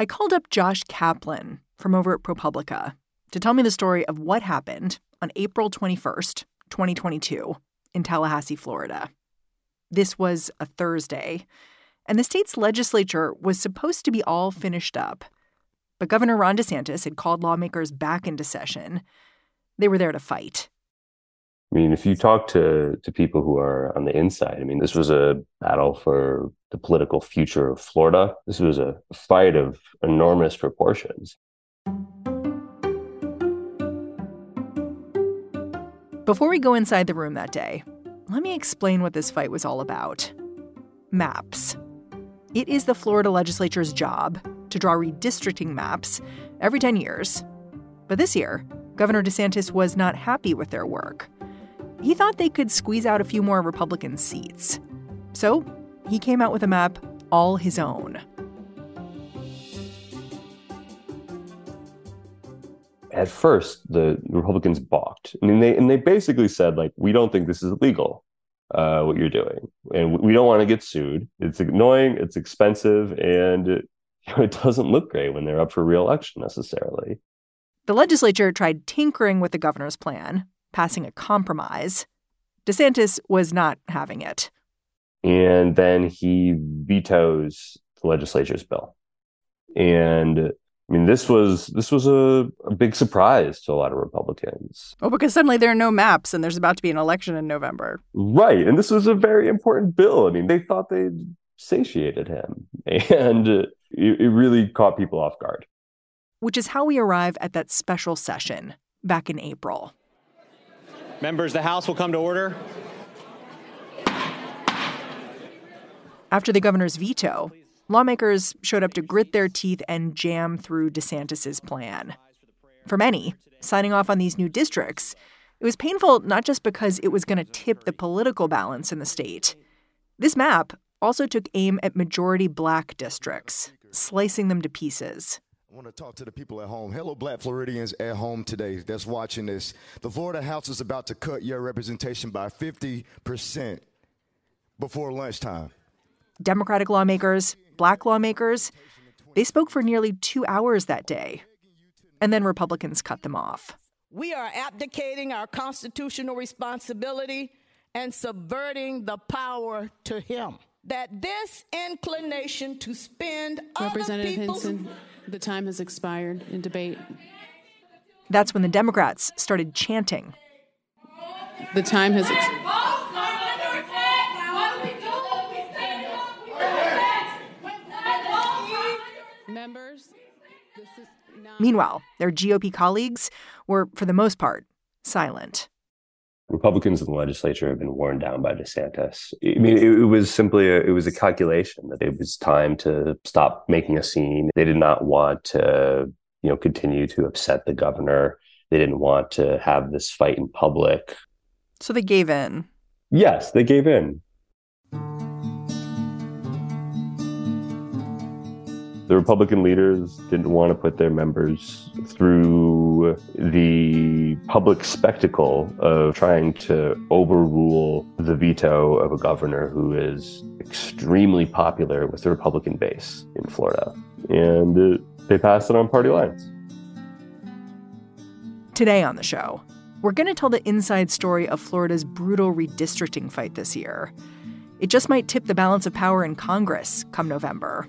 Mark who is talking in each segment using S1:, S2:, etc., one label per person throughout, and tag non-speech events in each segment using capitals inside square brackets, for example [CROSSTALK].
S1: I called up Josh Kaplan from over at ProPublica to tell me the story of what happened on April 21st, 2022, in Tallahassee, Florida. This was a Thursday, and the state's legislature was supposed to be all finished up. But Governor Ron DeSantis had called lawmakers back into session. They were there to fight.
S2: I mean, if you talk to, to people who are on the inside, I mean, this was a battle for the political future of Florida. This was a fight of enormous proportions.
S1: Before we go inside the room that day, let me explain what this fight was all about. Maps. It is the Florida legislature's job to draw redistricting maps every 10 years. But this year, Governor DeSantis was not happy with their work. He thought they could squeeze out a few more Republican seats. So he came out with a map all his own.
S2: at first the Republicans balked. I mean, they and they basically said like, we don't think this is illegal, uh, what you're doing, and we don't want to get sued. It's annoying, it's expensive, and it, you know, it doesn't look great when they're up for reelection necessarily.
S1: The legislature tried tinkering with the governor's plan, passing a compromise. DeSantis was not having it.
S2: And then he vetoes the legislature's bill. And I mean, this was this was a, a, big surprise to a lot of Republicans.
S1: Oh, because suddenly there are no maps, and there's about to be an election in November.
S2: Right, and this was a very important bill. I mean, they thought they satiated him, and it, it really caught people off guard.
S1: Which is how we arrive at that special session back in April.
S3: Members, the House will come to order.
S1: After the governor's veto, lawmakers showed up to grit their teeth and jam through DeSantis's plan. For many, signing off on these new districts, it was painful not just because it was going to tip the political balance in the state. This map also took aim at majority black districts, slicing them to pieces.
S4: I want to talk to the people at home. Hello, Black Floridians at home today that's watching this. The Florida House is about to cut your representation by 50% before lunchtime.
S1: Democratic lawmakers, black lawmakers, they spoke for nearly two hours that day. And then Republicans cut them off.
S5: We are abdicating our constitutional responsibility and subverting the power to him. That this inclination to spend
S6: Representative Hinson, the time has expired in debate.
S1: That's when the Democrats started chanting.
S6: The time has expired. Members,
S1: Meanwhile, their GOP colleagues were, for the most part, silent.
S2: Republicans in the legislature have been worn down by DeSantis. I mean, it, was simply a, it was a calculation that it was time to stop making a scene. They did not want to, you know, continue to upset the governor. They didn't want to have this fight in public.
S1: So they gave in.
S2: Yes, they gave in. The Republican leaders didn't want to put their members through the public spectacle of trying to overrule the veto of a governor who is extremely popular with the Republican base in Florida. And uh, they passed it on party lines.
S1: Today on the show, we're going to tell the inside story of Florida's brutal redistricting fight this year. It just might tip the balance of power in Congress come November.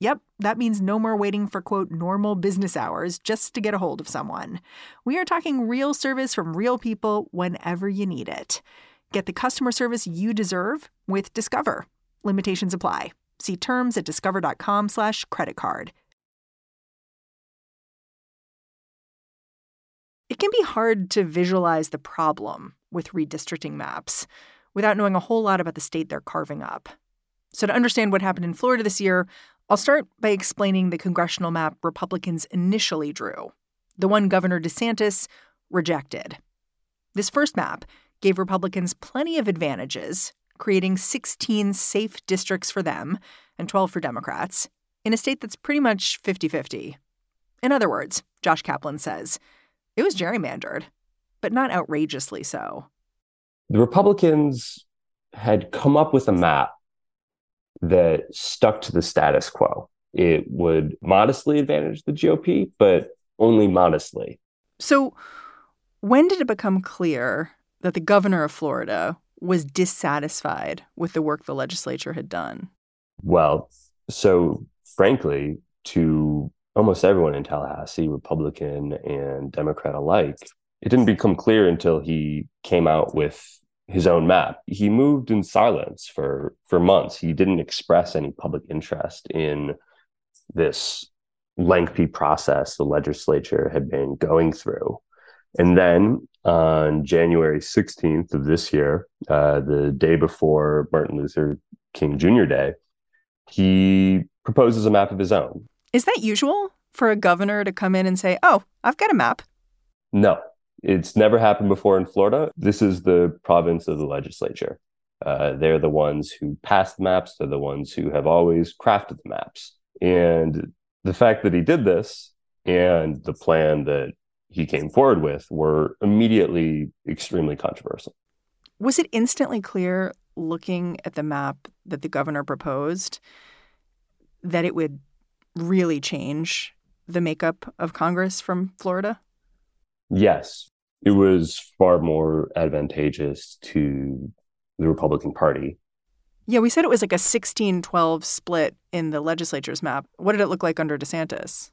S1: Yep, that means no more waiting for quote normal business hours just to get a hold of someone. We are talking real service from real people whenever you need it. Get the customer service you deserve with Discover. Limitations apply. See terms at discover.com/slash credit card. It can be hard to visualize the problem with redistricting maps without knowing a whole lot about the state they're carving up. So, to understand what happened in Florida this year, I'll start by explaining the congressional map Republicans initially drew, the one Governor DeSantis rejected. This first map gave Republicans plenty of advantages, creating 16 safe districts for them and 12 for Democrats in a state that's pretty much 50 50. In other words, Josh Kaplan says, it was gerrymandered, but not outrageously so.
S2: The Republicans had come up with a map that stuck to the status quo. It would modestly advantage the GOP, but only modestly.
S1: So, when did it become clear that the governor of Florida was dissatisfied with the work the legislature had done?
S2: Well, so frankly, to almost everyone in Tallahassee, Republican and Democrat alike, it didn't become clear until he came out with his own map. He moved in silence for for months. He didn't express any public interest in this lengthy process the legislature had been going through. And then on January 16th of this year, uh, the day before Martin Luther King Jr. Day, he proposes a map of his own.
S1: Is that usual for a governor to come in and say, Oh, I've got a map?
S2: No, it's never happened before in Florida. This is the province of the legislature. Uh, they're the ones who pass the maps, they're the ones who have always crafted the maps. And the fact that he did this and the plan that he came forward with were immediately extremely controversial.
S1: Was it instantly clear looking at the map that the governor proposed that it would really change the makeup of Congress from Florida?
S2: Yes, it was far more advantageous to the Republican Party.
S1: Yeah, we said it was like a 16 12 split in the legislature's map. What did it look like under DeSantis?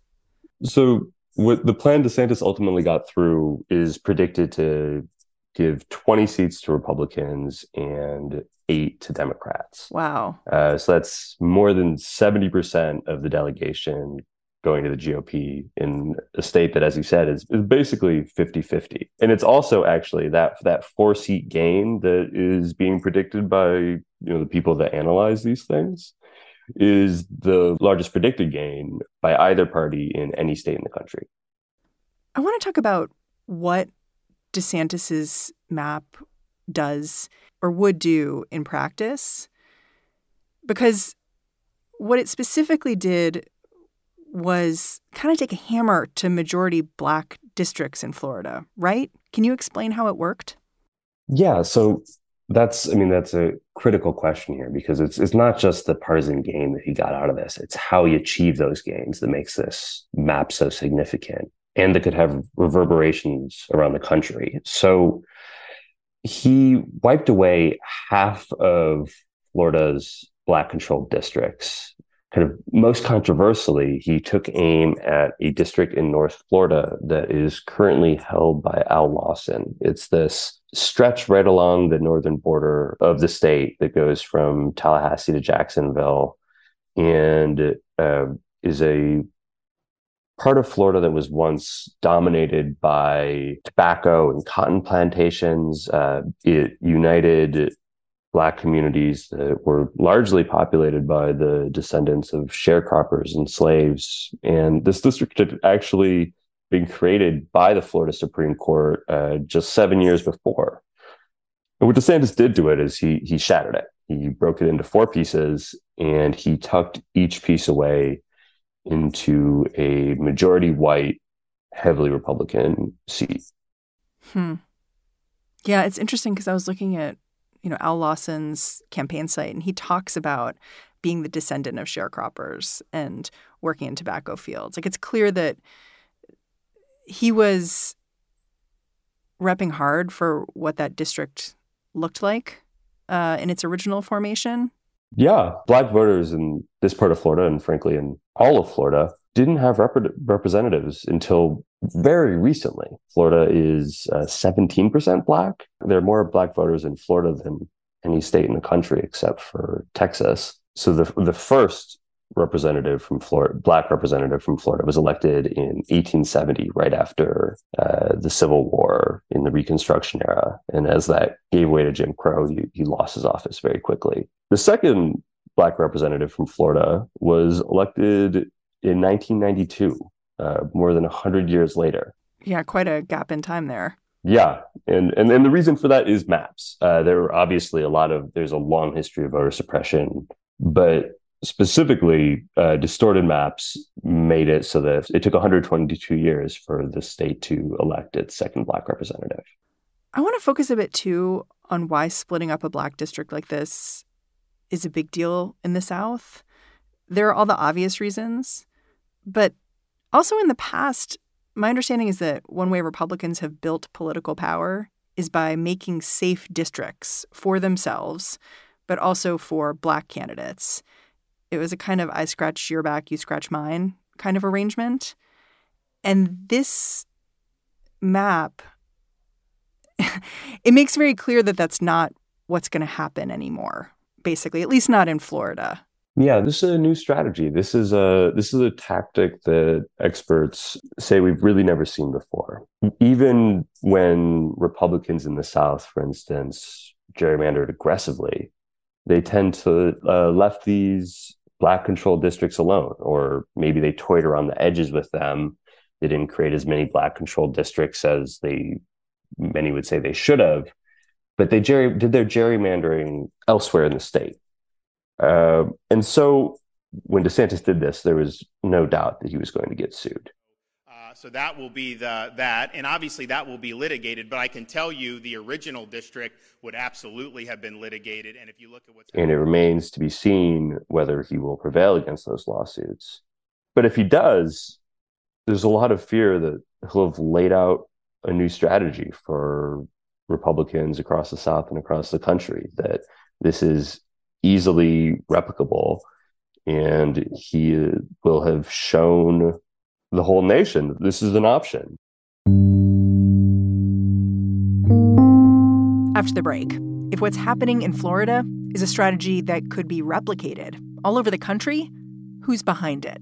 S2: So, what the plan DeSantis ultimately got through is predicted to give 20 seats to Republicans and eight to Democrats.
S1: Wow.
S2: Uh, so that's more than 70% of the delegation going to the GOP in a state that, as you said, is, is basically 50 50. And it's also actually that that four seat gain that is being predicted by you know the people that analyze these things is the largest predicted gain by either party in any state in the country.
S1: I want to talk about what DeSantis's map does or would do in practice because what it specifically did was kind of take a hammer to majority black districts in Florida, right? Can you explain how it worked?
S2: Yeah, so that's I mean that's a critical question here because it's it's not just the partisan gain that he got out of this. It's how he achieved those gains that makes this map so significant and that could have reverberations around the country. So he wiped away half of Florida's black controlled districts kind of most controversially, he took aim at a district in North Florida that is currently held by Al Lawson. It's this stretch right along the northern border of the state that goes from Tallahassee to Jacksonville and uh, is a part of Florida that was once dominated by tobacco and cotton plantations. Uh, it united Black communities that were largely populated by the descendants of sharecroppers and slaves. And this district had actually been created by the Florida Supreme Court uh, just seven years before. And what DeSantis did to it is he he shattered it. He broke it into four pieces and he tucked each piece away into a majority white, heavily Republican seat.
S1: Hmm. Yeah, it's interesting because I was looking at you know, Al Lawson's campaign site, and he talks about being the descendant of sharecroppers and working in tobacco fields. Like it's clear that he was repping hard for what that district looked like uh, in its original formation.
S2: Yeah, black voters in this part of Florida, and frankly in all of Florida, didn't have rep- representatives until very recently. Florida is uh, 17% black. There are more black voters in Florida than any state in the country except for Texas. So the the first representative from Florida, black representative from Florida, was elected in 1870, right after uh, the Civil War in the Reconstruction era. And as that gave way to Jim Crow, he, he lost his office very quickly. The second black representative from Florida, was elected in 1992, uh, more than 100 years later.
S1: Yeah, quite a gap in time there.
S2: Yeah, and and, and the reason for that is maps. Uh, there are obviously a lot of there's a long history of voter suppression, but specifically, uh, distorted maps made it so that it took 122 years for the state to elect its second black representative.
S1: I want to focus a bit too on why splitting up a black district like this is a big deal in the South. There are all the obvious reasons, but also in the past, my understanding is that one way Republicans have built political power is by making safe districts for themselves, but also for black candidates. It was a kind of I scratch your back, you scratch mine kind of arrangement. And this map, [LAUGHS] it makes very clear that that's not what's going to happen anymore, basically, at least not in Florida.
S2: Yeah, this is a new strategy. This is a this is a tactic that experts say we've really never seen before. Even when Republicans in the South, for instance, gerrymandered aggressively, they tend to uh, left these black controlled districts alone, or maybe they toyed around the edges with them. They didn't create as many black controlled districts as they many would say they should have, but they gerry, did their gerrymandering elsewhere in the state. Uh, and so when DeSantis did this, there was no doubt that he was going to get sued.
S7: Uh, so that will be the that, and obviously that will be litigated. But I can tell you, the original district would absolutely have been litigated. And if you look at what's
S2: and it remains to be seen whether he will prevail against those lawsuits. But if he does, there's a lot of fear that he'll have laid out a new strategy for Republicans across the South and across the country. That this is easily replicable. And he uh, will have shown the whole nation this is an option.
S1: After the break, if what's happening in Florida is a strategy that could be replicated all over the country, who's behind it?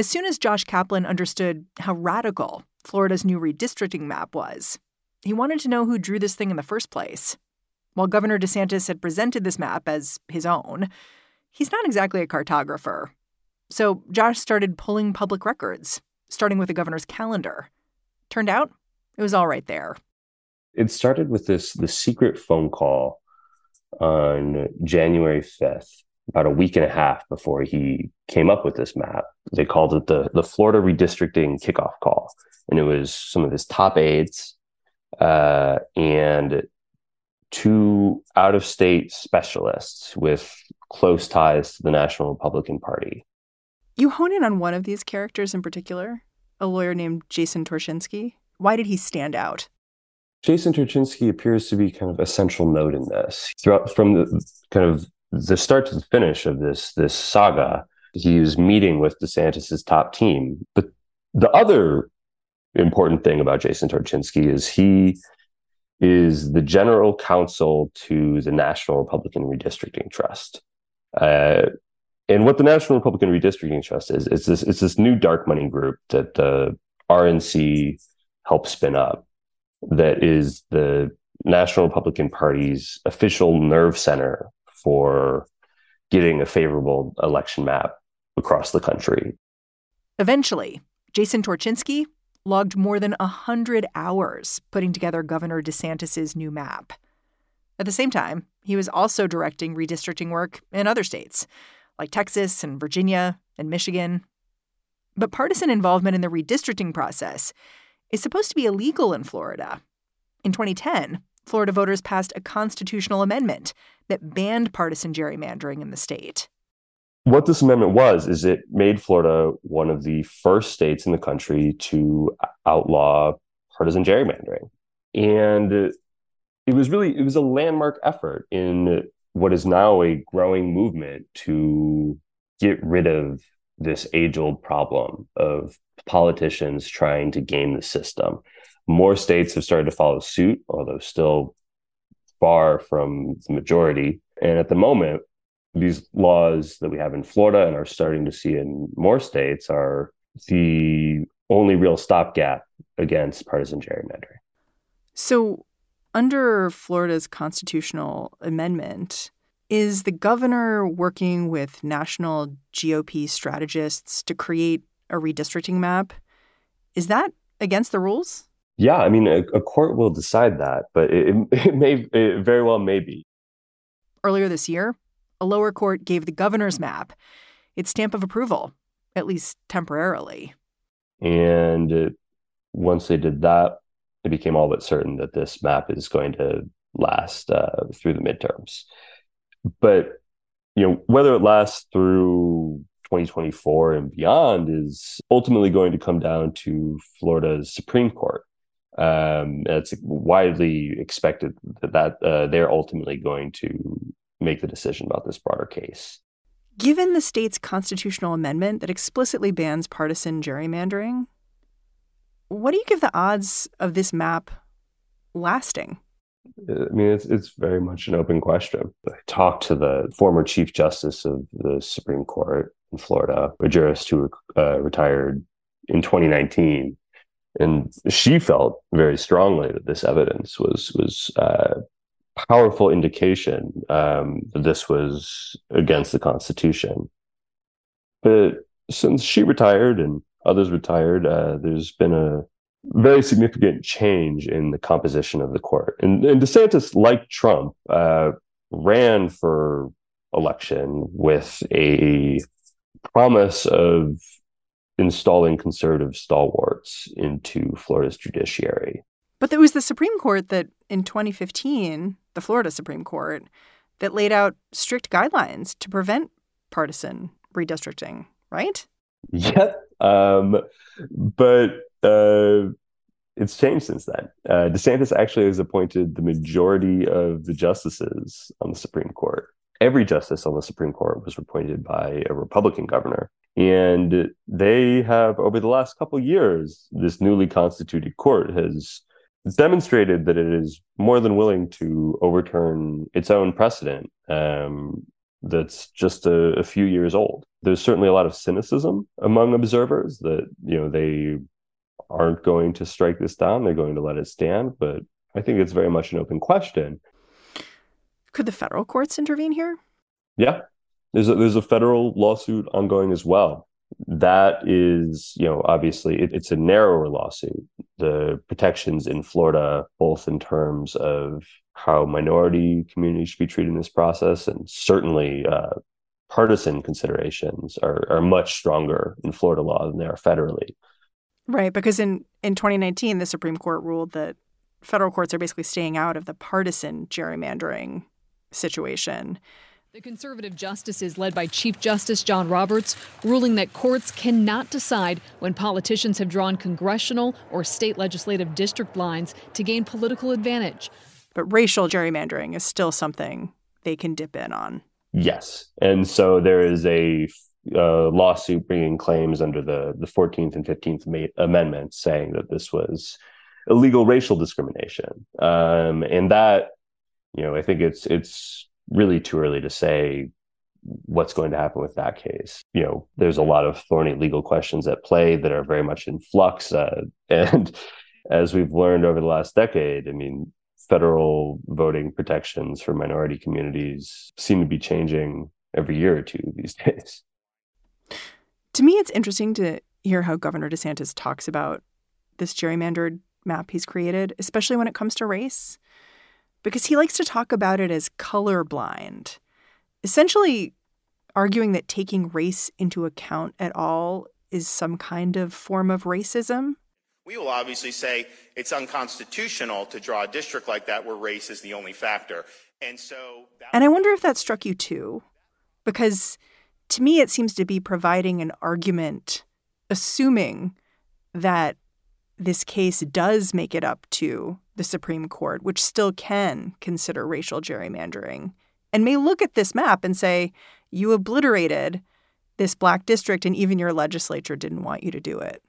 S1: As soon as Josh Kaplan understood how radical Florida's new redistricting map was, he wanted to know who drew this thing in the first place. While Governor DeSantis had presented this map as his own, he's not exactly a cartographer. So Josh started pulling public records, starting with the governor's calendar. Turned out it was all right there.
S2: It started with this the secret phone call on January 5th about a week and a half before he came up with this map. They called it the the Florida redistricting kickoff call, and it was some of his top aides uh, and two out of state specialists with close ties to the National Republican Party.
S1: You hone in on one of these characters in particular, a lawyer named Jason Torchinsky. Why did he stand out?
S2: Jason Torchinsky appears to be kind of a central node in this. Throughout from the kind of the start to the finish of this this saga, He was meeting with DeSantis's top team. But the other important thing about Jason Torchinsky is he is the general counsel to the National Republican Redistricting Trust. Uh, and what the National Republican Redistricting Trust is, it's this, it's this new dark money group that the RNC helped spin up that is the National Republican Party's official nerve center for getting a favorable election map across the country.
S1: Eventually, Jason Torchinsky logged more than 100 hours putting together Governor DeSantis's new map. At the same time, he was also directing redistricting work in other states, like Texas and Virginia and Michigan. But partisan involvement in the redistricting process is supposed to be illegal in Florida. In 2010, Florida voters passed a constitutional amendment that banned partisan gerrymandering in the state.
S2: What this amendment was is it made Florida one of the first states in the country to outlaw partisan gerrymandering. And it was really it was a landmark effort in what is now a growing movement to get rid of this age-old problem of politicians trying to game the system. More states have started to follow suit, although still far from the majority. And at the moment, these laws that we have in Florida and are starting to see in more states are the only real stopgap against partisan gerrymandering.
S1: So, under Florida's constitutional amendment, is the governor working with national GOP strategists to create a redistricting map? Is that against the rules?
S2: Yeah, I mean, a, a court will decide that, but it, [LAUGHS] it may it very well may be.
S1: Earlier this year, a lower court gave the governor's map its stamp of approval, at least temporarily.
S2: And it, once they did that, it became all but certain that this map is going to last uh, through the midterms. But you know whether it lasts through 2024 and beyond is ultimately going to come down to Florida's Supreme Court. Um, it's widely expected that, that uh, they're ultimately going to make the decision about this broader case.
S1: Given the state's constitutional amendment that explicitly bans partisan gerrymandering, what do you give the odds of this map lasting?
S2: I mean, it's it's very much an open question. I talked to the former Chief Justice of the Supreme Court in Florida, a jurist who uh, retired in 2019, and she felt very strongly that this evidence was was uh, powerful indication um, that this was against the Constitution. But since she retired and others retired, uh, there's been a very significant change in the composition of the court. And, and DeSantis, like Trump, uh, ran for election with a promise of installing conservative stalwarts into Florida's judiciary.
S1: But it was the Supreme Court that in 2015, the Florida Supreme Court, that laid out strict guidelines to prevent partisan redistricting, right?
S2: Yep. Um, but uh, it's changed since then. Uh, DeSantis actually has appointed the majority of the justices on the Supreme Court. Every justice on the Supreme Court was appointed by a Republican governor. And they have, over the last couple years, this newly constituted court has demonstrated that it is more than willing to overturn its own precedent um, that's just a, a, few years old. There's certainly a lot of cynicism among observers that you know they aren't going to strike this down; they're going to let it stand. But I think it's very much an open question.
S1: Could the federal courts intervene here?
S2: Yeah, there's a, there's a federal lawsuit ongoing as well. That is, you know, obviously it, it's a narrower lawsuit. The protections in Florida, both in terms of how minority communities should be treated in this process, and certainly uh, partisan considerations are, are much stronger in Florida law than they are federally.
S1: Right, because in, in 2019, the Supreme Court ruled that federal courts are basically staying out of the partisan gerrymandering situation.
S8: The conservative justices, led by Chief Justice John Roberts, ruling that courts cannot decide when politicians have drawn congressional or state legislative district lines to gain political advantage.
S1: But racial gerrymandering is still something they can dip in on.
S2: Yes. And so there is a uh, lawsuit bringing claims under the the 14th and 15th ma- amendments saying that this was illegal racial discrimination um, and that you know i think it's it's really too early to say what's going to happen with that case. You know there's a lot of thorny legal questions at play that are very much in flux uh, [LAUGHS] and as we've learned over the last decade i mean federal voting protections for minority communities seem to be changing every year or two these [LAUGHS] days.
S9: To me, it's interesting to hear how Governor DeSantis talks about this gerrymandered map he's created, especially when it comes to race, because he likes to talk about it as colorblind, essentially arguing that taking race into account at all is some kind of form of racism.
S7: We will obviously say it's unconstitutional to draw a district like that where race is the only factor. And so.
S9: And I wonder if that struck you too, because to me, it seems to be providing an argument, assuming that this case does make it up to the Supreme Court, which still can consider racial gerrymandering, and may look at this map and say, you obliterated this black district, and even your legislature didn't want you to do it.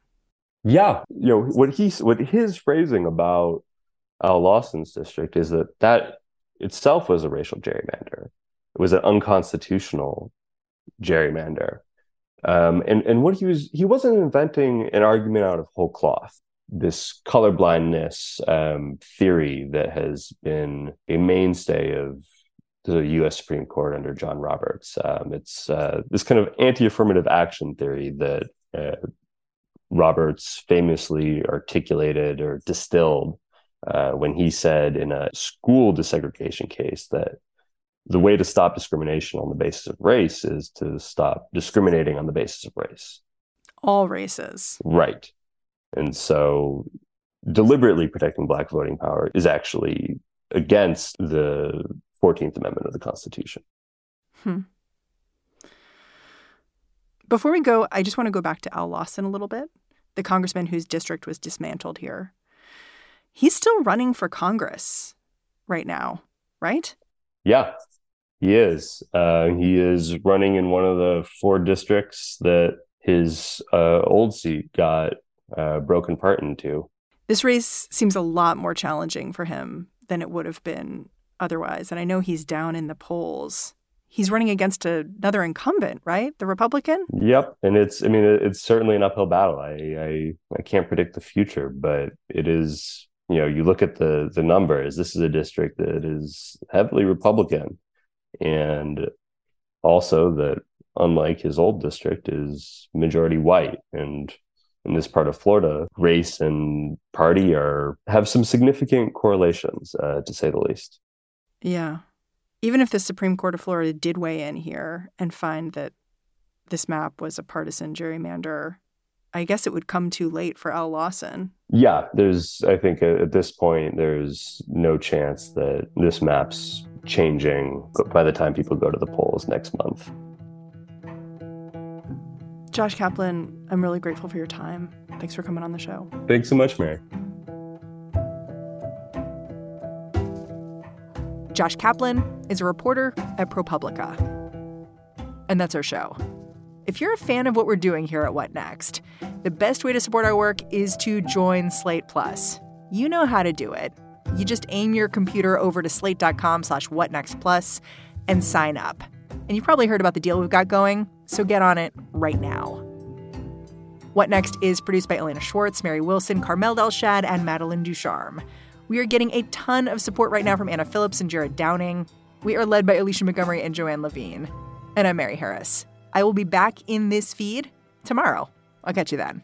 S2: Yeah, you know what he's what his phrasing about Al Lawson's district is that that itself was a racial gerrymander. It was an unconstitutional gerrymander. Um, and and what he was he wasn't inventing an argument out of whole cloth. This colorblindness um, theory that has been a mainstay of the U.S. Supreme Court under John Roberts. Um, it's uh, this kind of anti-affirmative action theory that uh, Roberts famously articulated or distilled uh, when he said in a school desegregation case that the way to stop discrimination on the basis of race is to stop discriminating on the basis of race.
S9: All races.
S2: Right. And so deliberately protecting black voting power is actually against the 14th Amendment of the Constitution.
S9: Hmm. Before we go, I just want to go back to Al Lawson a little bit, the congressman whose district was dismantled here. He's still running for Congress right now, right?
S2: Yeah, he is. Uh, he is running in one of the four districts that his uh, old seat got uh, broken part into.
S9: This race seems a lot more challenging for him than it would have been otherwise. And I know he's down in the polls. He's running against another incumbent, right? The Republican?
S2: Yep. And it's, I mean, it's certainly an uphill battle. I, I, I can't predict the future, but it is you know you look at the the numbers this is a district that is heavily republican and also that unlike his old district is majority white and in this part of Florida, race and party are have some significant correlations, uh, to say the least.
S9: Yeah, even if the Supreme Court of Florida did weigh in here and find that this map was a partisan gerrymander, I guess it would come too late for Al Lawson.
S2: Yeah, there's, I think at this point, there's no chance that this map's changing by the time people go to the polls next month.
S9: Josh Kaplan, I'm really grateful for your time. Thanks for coming on the show.
S2: Thanks so much, Mary.
S9: Josh Kaplan is a reporter at ProPublica. And that's our show. If you're a fan of what we're doing here at What Next, the best way to support our work is to join Slate Plus. You know how to do it. You just aim your computer over to slate.com slash whatnextplus and sign up. And you've probably heard about the deal we've got going, so get on it right now. What Next is produced by Elena Schwartz, Mary Wilson, Carmel Delshad, and Madeline Ducharme. We are getting a ton of support right now from Anna Phillips and Jared Downing. We are led by Alicia Montgomery and Joanne Levine. And I'm Mary Harris. I will be back in this feed tomorrow. I'll catch you then.